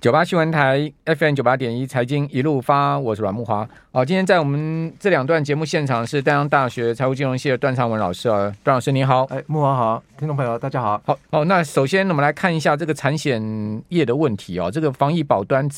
九八新闻台 FM 九八点一财经一路发，我是阮木华。好，今天在我们这两段节目现场是淡江大学财务金融系的段长文老师啊，段老师你好，哎，木华好，听众朋友大家好，好，好，那首先我们来看一下这个产险业的问题哦，这个防疫保单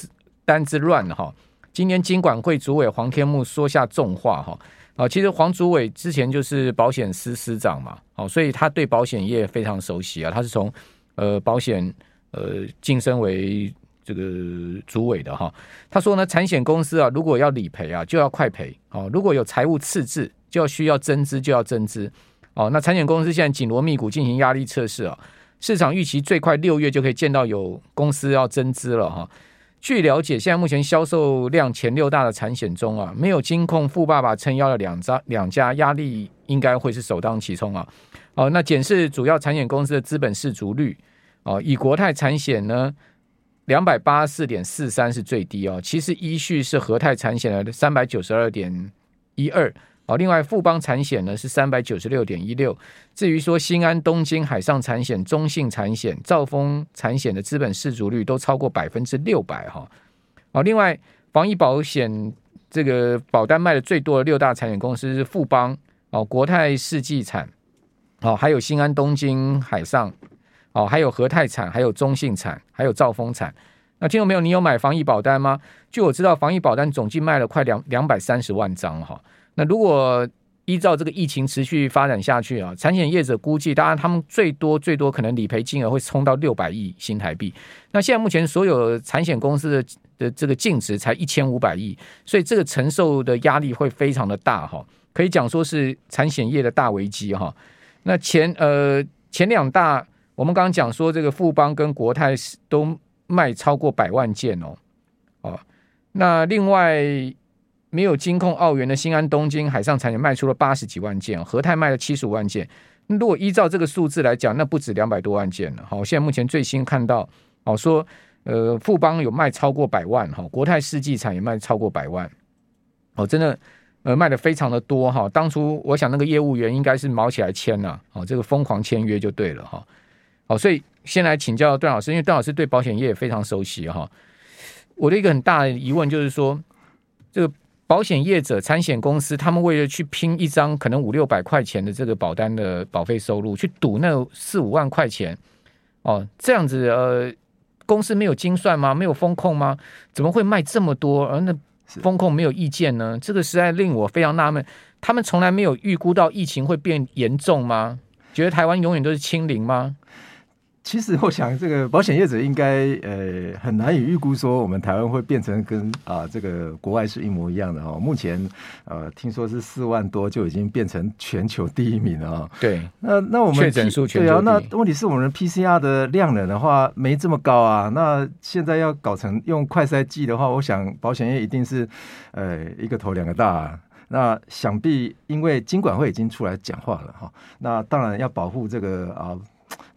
单之乱哈，今天金管会主委黄天木说下重话哈，啊，其实黄主委之前就是保险司司长嘛，哦，所以他对保险业非常熟悉啊，他是从呃保险呃晋升为。这个主委的哈，他说呢，产险公司啊，如果要理赔啊，就要快赔哦；如果有财务赤字，就要需要增资，就要增资哦。那产险公司现在紧锣密鼓进行压力测试啊，市场预期最快六月就可以见到有公司要增资了哈。据了解，现在目前销售量前六大的产险中啊，没有金控富爸爸撑腰的两家两家，压力应该会是首当其冲啊。哦，那检视主要产险公司的资本适足率哦，以国泰产险呢。两百八十四点四三是最低哦，其实依序是和泰产险的三百九十二点一二哦，另外富邦产险呢是三百九十六点一六，至于说新安、东京、海上产险、中信产险、兆丰产险的资本适足率都超过百分之六百哈。哦，另外防疫保险这个保单卖的最多的六大产险公司是富邦哦、国泰世纪产哦，还有新安、东京、海上。哦，还有和泰产，还有中信产，还有兆丰产。那听众朋友，你有买防疫保单吗？据我知道，防疫保单总计卖了快两两百三十万张哈。那如果依照这个疫情持续发展下去啊，产险业者估计，当然他们最多最多可能理赔金额会冲到六百亿新台币。那现在目前所有产险公司的的这个净值才一千五百亿，所以这个承受的压力会非常的大哈，可以讲说是产险业的大危机哈。那前呃前两大。我们刚刚讲说，这个富邦跟国泰都卖超过百万件哦，哦，那另外没有金控澳元的新安、东京、海上产业卖出了八十几万件，和泰卖了七十五万件。如果依照这个数字来讲，那不止两百多万件了。好，现在目前最新看到，哦，说呃富邦有卖超过百万哈，国泰世纪产也卖超过百万，哦，真的呃卖的非常的多哈。当初我想那个业务员应该是卯起来签了，哦，这个疯狂签约就对了哈。好，所以先来请教段老师，因为段老师对保险业也非常熟悉哈。我的一个很大的疑问就是说，这个保险业者、产险公司，他们为了去拼一张可能五六百块钱的这个保单的保费收入，去赌那四五万块钱，哦，这样子呃，公司没有精算吗？没有风控吗？怎么会卖这么多？而那风控没有意见呢？这个实在令我非常纳闷。他们从来没有预估到疫情会变严重吗？觉得台湾永远都是清零吗？其实我想，这个保险业者应该呃很难以预估说我们台湾会变成跟啊、呃、这个国外是一模一样的哈。目前呃听说是四万多就已经变成全球第一名了啊。对，那那我们确诊数全球对啊，那问题是我们 PCR 的量能的话没这么高啊。那现在要搞成用快筛剂的话，我想保险业一定是呃一个头两个大啊。那想必因为金管会已经出来讲话了哈。那当然要保护这个啊。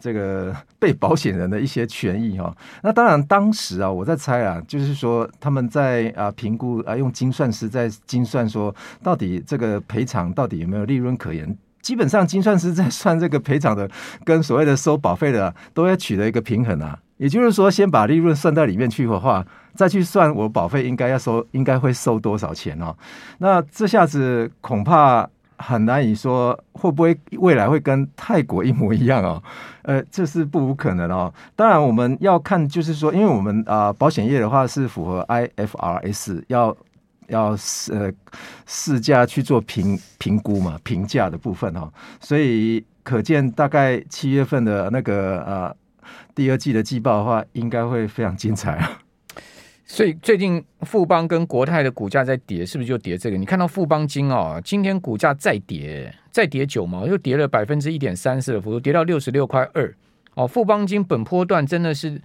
这个 被保险人的一些权益哈，那当然当时啊，我在猜啊，就是说他们在啊评估啊，用精算师在精算说，到底这个赔偿到底有没有利润可言？基本上精算师在算这个赔偿的，跟所谓的收保费的，都要取得一个平衡啊。也就是说，先把利润算到里面去的话，再去算我保费应该要收，应该会收多少钱哦。那这下子恐怕。很难以说会不会未来会跟泰国一模一样哦，呃，这是不无可能哦。当然我们要看，就是说，因为我们啊、保险业的话是符合 IFRS 要要呃市价去做评评估嘛，评价的部分哦，所以可见大概七月份的那个呃第二季的季报的话，应该会非常精彩啊。所以最近富邦跟国泰的股价在跌，是不是就跌这个？你看到富邦金哦，今天股价再跌，再跌九毛，又跌了百分之一点三四的幅度，跌到六十六块二。哦，富邦金本波段真的是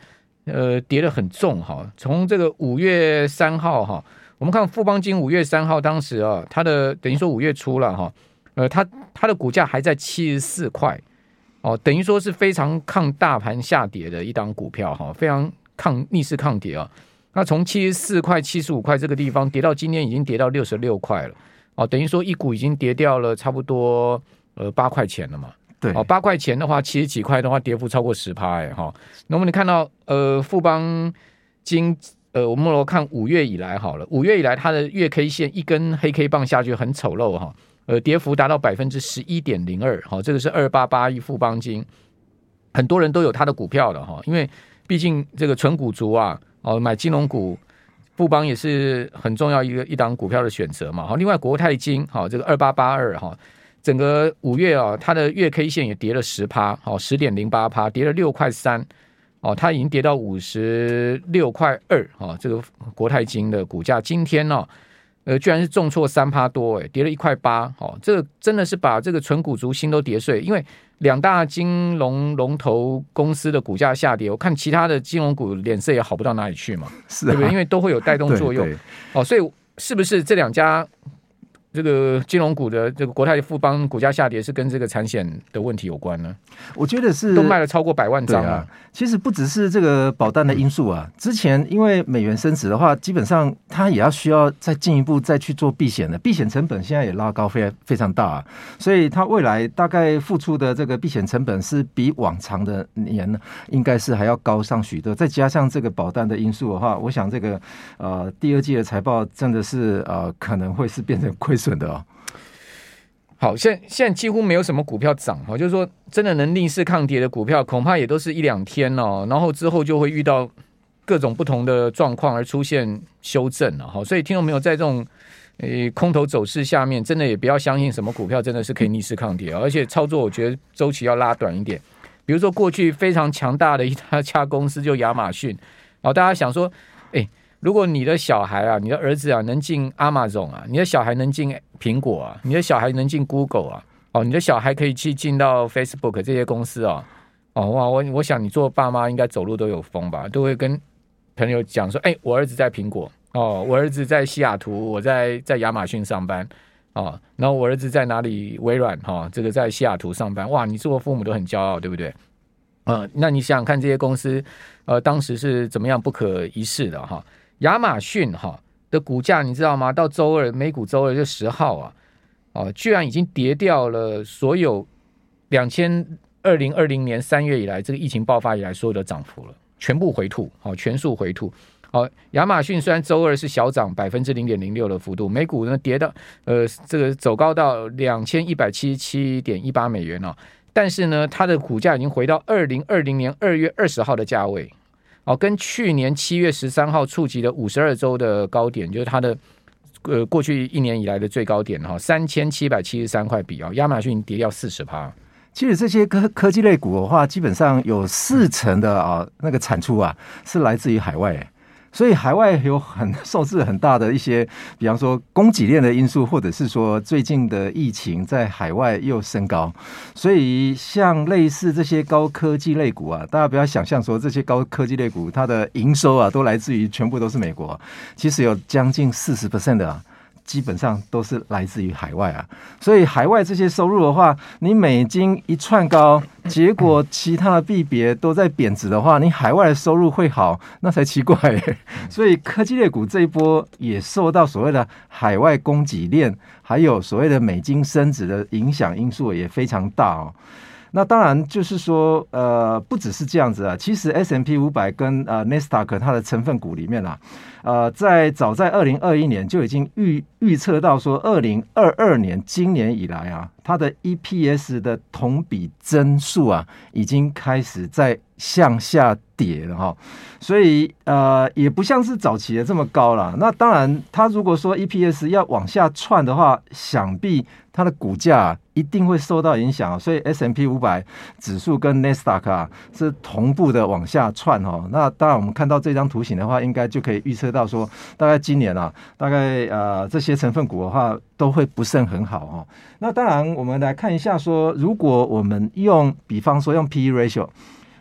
呃跌得很重哈。从这个五月三号哈，我们看富邦金五月三号当时啊，它的等于说五月初了哈，呃，它它的股价还在七十四块哦，等于说是非常抗大盘下跌的一档股票哈，非常抗逆势抗跌啊。那从七十四块、七十五块这个地方跌到今天已经跌到六十六块了，哦，等于说一股已经跌掉了差不多呃八块钱了嘛。对，哦，八块钱的话，七十几块的话，跌幅超过十趴哎哈。那么你看到呃富邦金呃，我们来看五月以来好了，五月以来它的月 K 线一根黑 K 棒下去很丑陋哈，呃，跌幅达到百分之十一点零二，好，这个是二八八一富邦金，很多人都有它的股票的哈，因为毕竟这个纯股族啊，哦，买金融股，富邦也是很重要一个一档股票的选择嘛，好，另外国泰金好，这个二八八二哈，整个五月啊，它的月 K 线也跌了十趴，好，十点零八趴，跌了六块三。哦，它已经跌到五十六块二，哈，这个国泰金的股价今天呢、哦，呃，居然是重挫三趴多，哎，跌了一块八，哦，这个真的是把这个存股族心都跌碎，因为两大金融龙头公司的股价下跌，我看其他的金融股脸色也好不到哪里去嘛，是、啊，对不对？因为都会有带动作用，哦，所以是不是这两家？这个金融股的这个国泰富邦股价下跌是跟这个产险的问题有关呢？我觉得是都卖了超过百万张啊。其实不只是这个保单的因素啊，之前因为美元升值的话，基本上它也要需要再进一步再去做避险的，避险成本现在也拉高非非常大啊，所以它未来大概付出的这个避险成本是比往常的年呢，应该是还要高上许多。再加上这个保单的因素的话，我想这个呃第二季的财报真的是呃可能会是变成亏损。的哦，好，现现在几乎没有什么股票涨哈，就是说真的能逆势抗跌的股票，恐怕也都是一两天哦，然后之后就会遇到各种不同的状况而出现修正了哈，所以听众朋友在这种诶空头走势下面，真的也不要相信什么股票真的是可以逆势抗跌，而且操作我觉得周期要拉短一点，比如说过去非常强大的一家公司就亚马逊，好，大家想说，诶。如果你的小孩啊，你的儿子啊，能进 Amazon 啊，你的小孩能进苹果啊，你的小孩能进 Google 啊，哦，你的小孩可以去进到 Facebook 这些公司啊，哦哇，我我想你做爸妈应该走路都有风吧，都会跟朋友讲说，哎，我儿子在苹果，哦，我儿子在西雅图，我在在亚马逊上班，哦，然后我儿子在哪里？微软哈、哦，这个在西雅图上班，哇，你做父母都很骄傲，对不对？嗯、那你想想看这些公司，呃，当时是怎么样不可一世的哈？亚马逊哈的股价你知道吗？到周二美股周二就十号啊，哦，居然已经跌掉了所有两千二零二零年三月以来这个疫情爆发以来所有的涨幅了，全部回吐，好，全数回吐。好，亚马逊虽然周二是小涨百分之零点零六的幅度，美股呢跌到呃这个走高到两千一百七十七点一八美元哦，但是呢它的股价已经回到二零二零年二月二十号的价位。哦，跟去年七月十三号触及的五十二周的高点，就是它的呃过去一年以来的最高点哈，三千七百七十三块比啊，亚马逊跌掉四十趴。其实这些科科技类股的话，基本上有四成的啊那个产出啊是来自于海外。所以海外有很 受制很大的一些，比方说供给链的因素，或者是说最近的疫情在海外又升高，所以像类似这些高科技类股啊，大家不要想象说这些高科技类股它的营收啊都来自于全部都是美国，其实有将近四十 percent 的啊。基本上都是来自于海外啊，所以海外这些收入的话，你美金一串高，结果其他的币别都在贬值的话，你海外的收入会好，那才奇怪欸。所以科技类股这一波也受到所谓的海外供给链，还有所谓的美金升值的影响因素也非常大哦。那当然就是说，呃，不只是这样子啊，其实 S M P 五百跟呃 Nasdaq 它的成分股里面啊。呃，在早在二零二一年就已经预预测到说，二零二二年今年以来啊，它的 EPS 的同比增速啊，已经开始在向下跌了哈。所以呃，也不像是早期的这么高了。那当然，它如果说 EPS 要往下窜的话，想必它的股价一定会受到影响。所以 S M P 五百指数跟 Nasdaq 啊是同步的往下窜哈。那当然，我们看到这张图形的话，应该就可以预测到。说，大概今年啊，大概呃这些成分股的话，都会不甚很好哦。那当然，我们来看一下说，如果我们用，比方说用 PE ratio，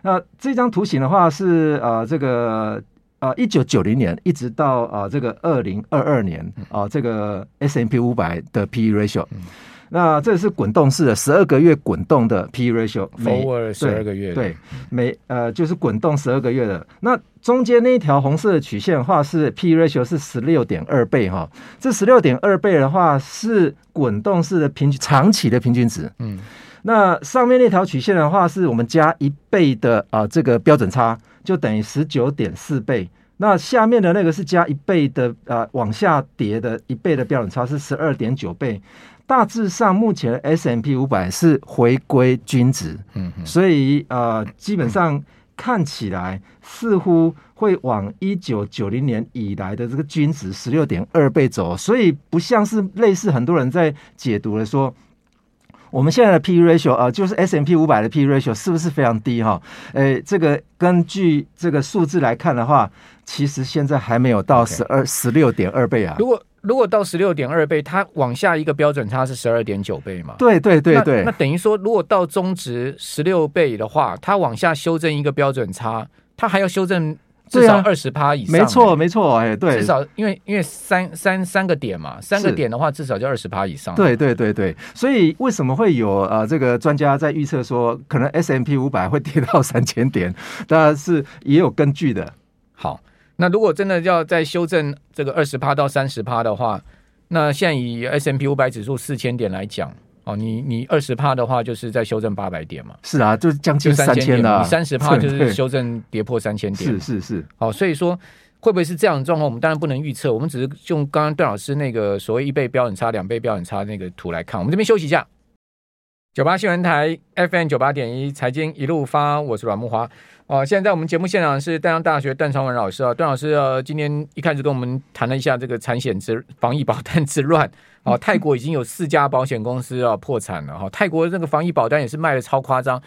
那这张图形的话是呃这个呃一九九零年一直到呃这个二零二二年啊、呃、这个 S M P 五百的 PE ratio。那这是滚动式的，十二个月滚动的 P E ratio，forward 十二个月，对，每呃就是滚动十二个月的。那中间那一条红色的曲线的话是 P E ratio 是十六点二倍哈，这十六点二倍的话是滚动式的平均长期的平均值。嗯，那上面那条曲线的话是我们加一倍的啊、呃、这个标准差，就等于十九点四倍。那下面的那个是加一倍的，呃，往下跌的一倍的标准差是十二点九倍。大致上，目前 S M P 五百是回归均值，嗯，所以呃，基本上看起来似乎会往一九九零年以来的这个均值十六点二倍走，所以不像是类似很多人在解读的说，我们现在的 P/E ratio 啊、呃，就是 S M P 五百的 P/E ratio 是不是非常低哈？诶，这个根据这个数字来看的话，其实现在还没有到十二十六点二倍啊。如果如果到十六点二倍，它往下一个标准差是十二点九倍嘛？对对对对，那，那等于说，如果到中值十六倍的话，它往下修正一个标准差，它还要修正至少二十趴以上，欸啊。没错没错，哎，对，至少因为因为三三三个点嘛，三个点的话至少就二十趴以上。对对对对，所以为什么会有呃这个专家在预测说，可能 S M P 五百会跌到三千点？当然是也有根据的。好。那如果真的要再修正这个二十趴到三十趴的话，那现在以 S M P 五百指数四千点来讲，哦，你你二十帕的话，就是在修正八百点嘛？是啊，就是将近三千了。你三十帕就是修正跌破三千点。是是是。好，所以说会不会是这样的状况？我们当然不能预测，我们只是用刚刚段老师那个所谓一倍标准差、两倍标准差那个图来看。我们这边休息一下。九八新闻台 FM 九八点一财经一路发，我是阮木华。哦，现在在我们节目现场是淡江大学段昌文老师啊，段老师呃，今天一开始跟我们谈了一下这个产险之防疫保单之乱。哦，泰国已经有四家保险公司要破产了哈，泰国那个防疫保单也是卖的超夸张，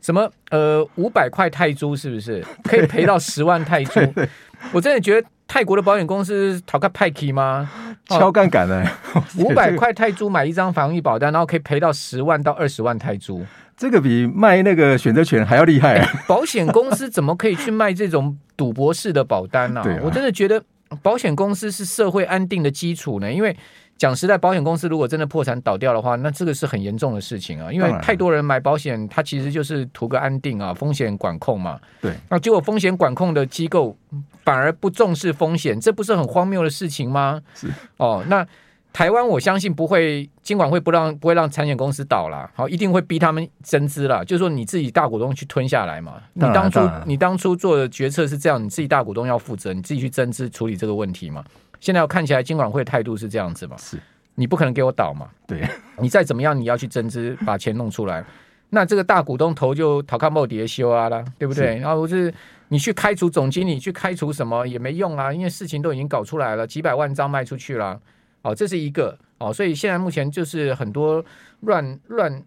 什么呃五百块泰铢是不是 可以赔到十万泰铢？我真的觉得泰国的保险公司讨个派气吗？敲杠杆呢？五百块泰铢买一张防疫保单，然后可以赔到十万到二十万泰铢。这个比卖那个选择权还要厉害啊！保险公司怎么可以去卖这种赌博式的保单呢？我真的觉得保险公司是社会安定的基础呢。因为讲实在，保险公司如果真的破产倒掉的话，那这个是很严重的事情啊。因为太多人买保险，它其实就是图个安定啊，风险管控嘛。对，那结果风险管控的机构反而不重视风险，这不是很荒谬的事情吗？是哦，那。台湾我相信不会，金管会不让不会让产险公司倒了，好，一定会逼他们增资了。就是说你自己大股东去吞下来嘛。你当初你当初做的决策是这样，你自己大股东要负责，你自己去增资处理这个问题嘛。现在看起来金管会态度是这样子嘛？是，你不可能给我倒嘛？对，你再怎么样你要去增资把钱弄出来，那这个大股东头就讨看莫迪修啊啦，对不对？然后是你去开除总经理，去开除什么也没用啊，因为事情都已经搞出来了，几百万张卖出去了。哦，这是一个哦，所以现在目前就是很多乱乱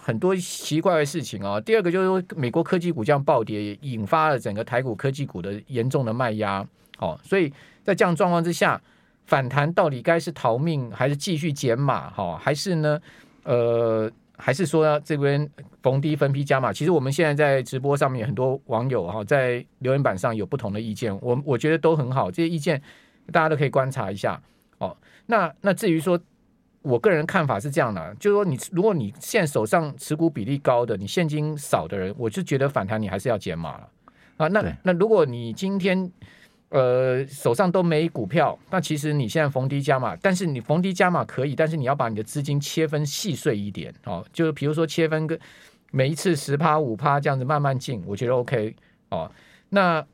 很多奇怪的事情啊、哦。第二个就是说，美国科技股这样暴跌，引发了整个台股科技股的严重的卖压。哦，所以在这样状况之下，反弹到底该是逃命，还是继续减码？哈、哦，还是呢？呃，还是说这边逢低分批加码？其实我们现在在直播上面，很多网友哈在留言板上有不同的意见，我我觉得都很好，这些意见大家都可以观察一下。哦。那那至于说，我个人看法是这样的，就是说你如果你现在手上持股比例高的，你现金少的人，我就觉得反弹你还是要减码了啊。那那如果你今天呃手上都没股票，那其实你现在逢低加码，但是你逢低加码可以，但是你要把你的资金切分细碎一点哦，就是比如说切分个每一次十趴五趴这样子慢慢进，我觉得 OK 哦。那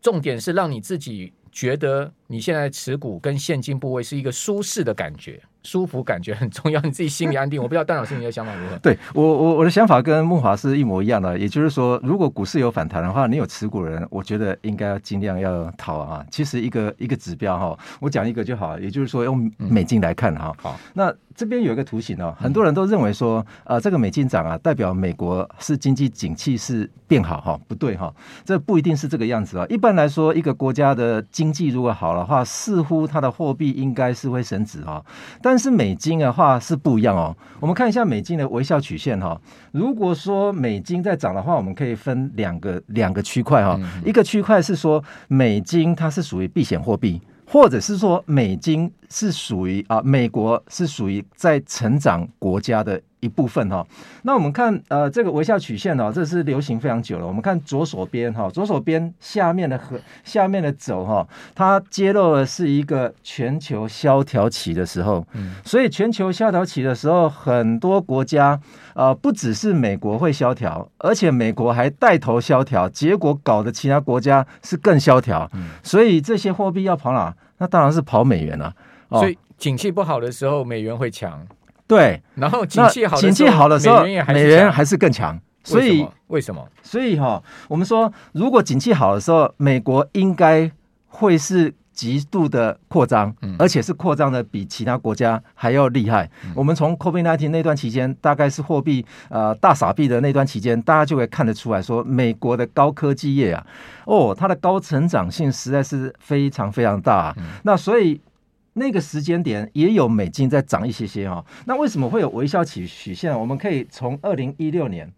重点是让你自己。觉得你现在持股跟现金部位是一个舒适的感觉。舒服感觉很重要，你自己心里安定。我不知道段老师你的想法如何？对我我我的想法跟慕驊是一模一样的，也就是说，如果股市有反弹的话，你有持股的人，我觉得应该要尽量要逃啊。其实一个一个指标哈，我讲一个就好，也就是说用美金来看哈。好，那这边有一个图形哦，很多人都认为说啊，这个美金涨啊，代表美国是经济景气是变好哈，不对哈，这不一定是这个样子啊。一般来说，一个国家的经济如果好的话，似乎它的货币应该是会升值啊，但但是美金的话是不一样哦，我们看一下美金的微笑曲线哈。如果说美金在涨的话，我们可以分两个两个区块哈。一个区块是说美金它是属于避险货币，或者是说美金是属于啊美国是属于在成长国家的一部分哈。那我们看呃这个微笑曲线哦，这是流行非常久了。我们看左手边哈，左手边下面的和下面的轴哈，它揭露的是一个全球萧条期的时候。嗯，所以全球萧条期的时候，很多国家呃不只是美国会萧条，而且美国还带头萧条，结果搞得其他国家是更萧条。嗯，所以这些货币要跑哪？那当然是跑美元了。哦，所以景气不好的时候，美元会强。对，然后景气好，景气好的时候，美元还是更强。所以为什么？所以哈、哦，我们说，如果景气好的时候，美国应该会是极度的扩张，而且是扩张的比其他国家还要厉害。嗯、我们从 COVID-19 那段期间，大概是货币呃大傻币的那段期间，大家就会看得出来说，美国的高科技业啊，哦，它的高成长性实在是非常非常大、啊。嗯、那所以。那个时间点也有美金在涨一些些哈，那为什么会有微笑曲曲线？我们可以从二零一六年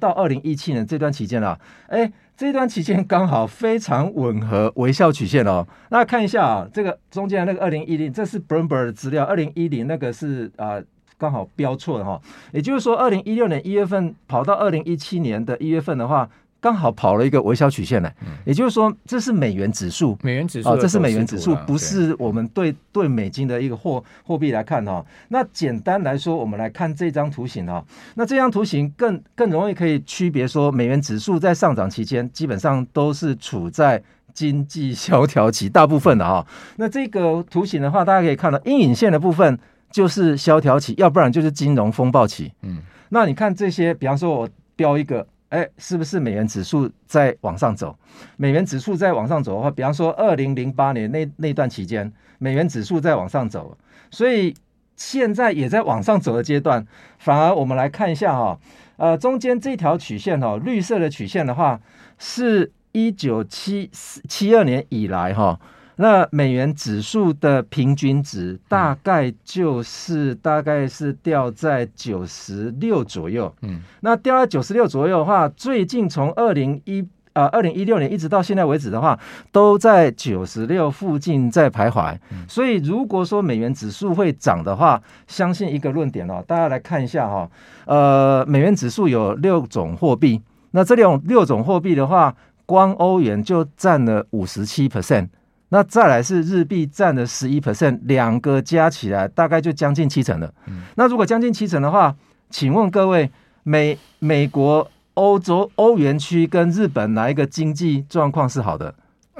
到二零一七年这段期间啊，哎，这段期间刚好非常吻合微笑曲线哦。那看一下啊，这个中间那个二零一零，这是 Bloomberg 的资料，二零一零那个是啊刚好标错的哈，也就是说二零一六年一月份跑到二零一七年的一月份的话。刚好跑了一个微笑曲线来，也就是说，这是美元指数，美元指数啊，这是美元指数，不是我们对对美金的一个货货币来看哈。那简单来说，我们来看这张图形哈。那这张图形更更容易可以区别说，美元指数在上涨期间，基本上都是处在经济萧条期，大部分的哈。那这个图形的话，大家可以看到阴影线的部分就是萧条期，要不然就是金融风暴期。嗯，那你看这些，比方说我标一个。哎，是不是美元指数在往上走？美元指数在往上走的话，比方说二零零八年那那段期间，美元指数在往上走，所以现在也在往上走的阶段。反而我们来看一下哈，呃，中间这条曲线哈，绿色的曲线的话，是一九七四七二年以来哈。那美元指数的平均值大概就是大概是掉在九十六左右，嗯，那掉在九十六左右的话，最近从二零一啊二零一六年一直到现在为止的话，都在九十六附近在徘徊。所以如果说美元指数会涨的话，相信一个论点哦，大家来看一下哈，呃，美元指数有六种货币，那这六六种货币的话，光欧元就占了五十七 percent。那再来是日币占的十一 percent，两个加起来大概就将近七成了。嗯、那如果将近七成的话，请问各位，美美国、欧洲、欧元区跟日本哪一个经济状况是好的？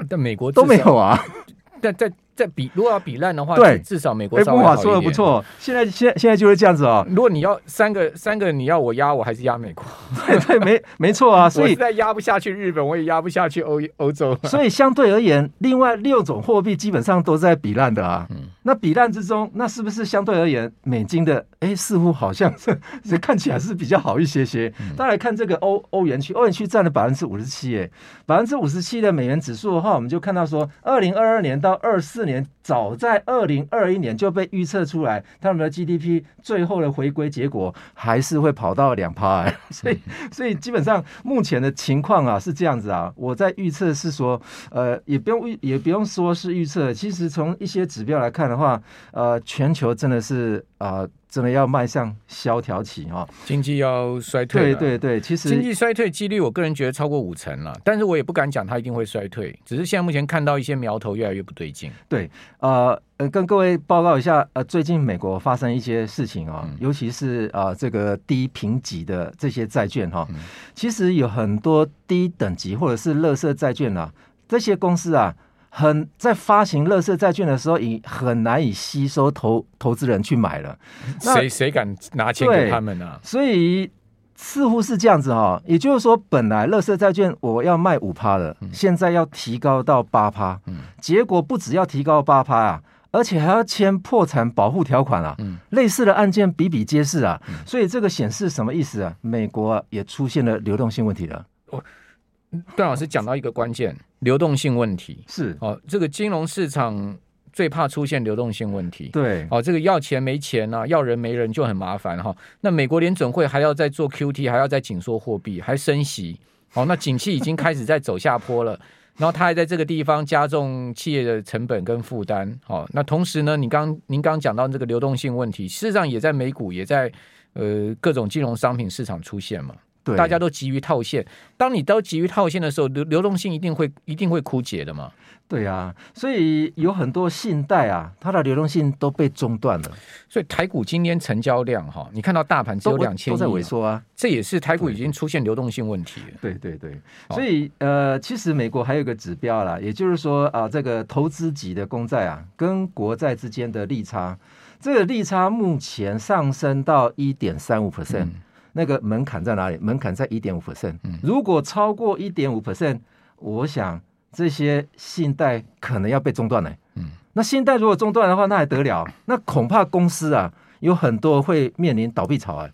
但美国都没有啊。但在在比，如果要比烂的话，对，至少美国哎，不好。说的不错，现在现在现在就是这样子哦。如果你要三个三个，你要我压，我还是压美国。对对，没没错啊。所以实在压不下去日本，我也压不下去欧欧洲。所以相对而言，另外六种货币基本上都在比烂的啊。嗯。那比烂之中，那是不是相对而言，美金的哎，似乎好像 是看起来是比较好一些些。大家来看这个欧欧元区，欧元区占了百分之五十七，哎，百分之五十七的美元指数的话，我们就看到说，二零二二年到二四年。早在二零二一年就被预测出来，他们的 GDP 最后的回归结果还是会跑到两趴，欸，所以所以基本上目前的情况啊是这样子啊，我在预测是说，呃，也不用也不用说是预测，其实从一些指标来看的话，呃，全球真的是啊。呃真的要迈向萧条期哈，经济要衰退。对对对，其实经济衰退几率，我个人觉得超过五成了，但是我也不敢讲它一定会衰退，只是现在目前看到一些苗头越来越不对劲。对，呃呃，跟各位报告一下，呃，最近美国发生一些事情啊，嗯、尤其是啊、呃、这个低评级的这些债券哈，嗯、其实有很多低等级或者是垃圾债券啊，这些公司啊。很在发行乐色债券的时候，已很难以吸收投投资人去买了。谁谁敢拿钱给他们呢、啊？所以似乎是这样子哈。也就是说，本来乐色债券我要卖五趴的，嗯、现在要提高到八趴。嗯、结果不只要提高八趴啊，而且还要签破产保护条款啊。嗯、类似的案件比比皆是啊。嗯、所以这个显示什么意思啊？美国、啊、也出现了流动性问题了。哦段老师讲到一个关键，流动性问题是哦，这个金融市场最怕出现流动性问题。对，哦，这个要钱没钱啊，要人没人就很麻烦哈、哦。那美国联准会还要再做 QT，还要再紧缩货币，还升息。哦，那景气已经开始在走下坡了，然后他还在这个地方加重企业的成本跟负担。哦，那同时呢，你刚您刚讲到这个流动性问题，事实上也在美股也在呃各种金融商品市场出现嘛。对，大家都急于套现。当你都急于套现的时候，流流动性一定会一定会枯竭的嘛。对啊，所以有很多信贷啊，它的流动性都被中断了。所以台股今天成交量哈，你看到大盘只有两千亿，都在萎缩啊。这也是台股已经出现流动性问题了。对对对，所以呃，其实美国还有一个指标啦，也就是说啊、呃，这个投资级的公债啊，跟国债之间的利差，这个利差目前上升到一点三五 percent。那个门槛在哪里？门槛在一点五 percent。如果超过一点五 percent，我想这些信贷可能要被中断了。嗯，那信贷如果中断的话，那还得了？那恐怕公司啊有很多会面临倒闭潮啊。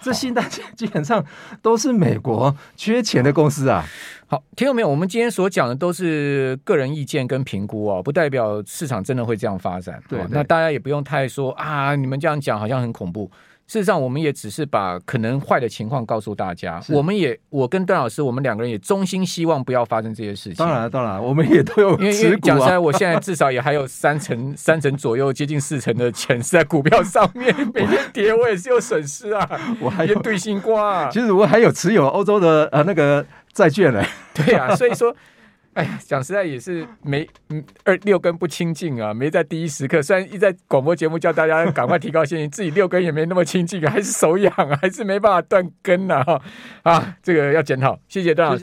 这信贷基本上都是美国缺钱的公司啊。好，听到没有？我们今天所讲的都是个人意见跟评估哦，不代表市场真的会这样发展。对，对，那大家也不用太说啊，你们这样讲好像很恐怖。事实上，我们也只是把可能坏的情况告诉大家。我们也，我跟段老师，我们两个人也衷心希望不要发生这些事情。当然，当然，我们也都有 持股啊。因为讲实在，我现在至少也还有三成、三成左右，接近四成的钱是在股票上面，每天跌，我也是有损失啊。我还有对新瓜啊。其实我还有持有欧洲的呃那个债券呢。对啊，所以说。哎呀，讲实在也是没嗯二六根不清净啊，没在第一时刻。虽然一在广播节目叫大家赶快提高信心，自己六根也没那么清净，还是手痒，还是没办法断根呐哈啊，这个要检讨。谢谢段老师。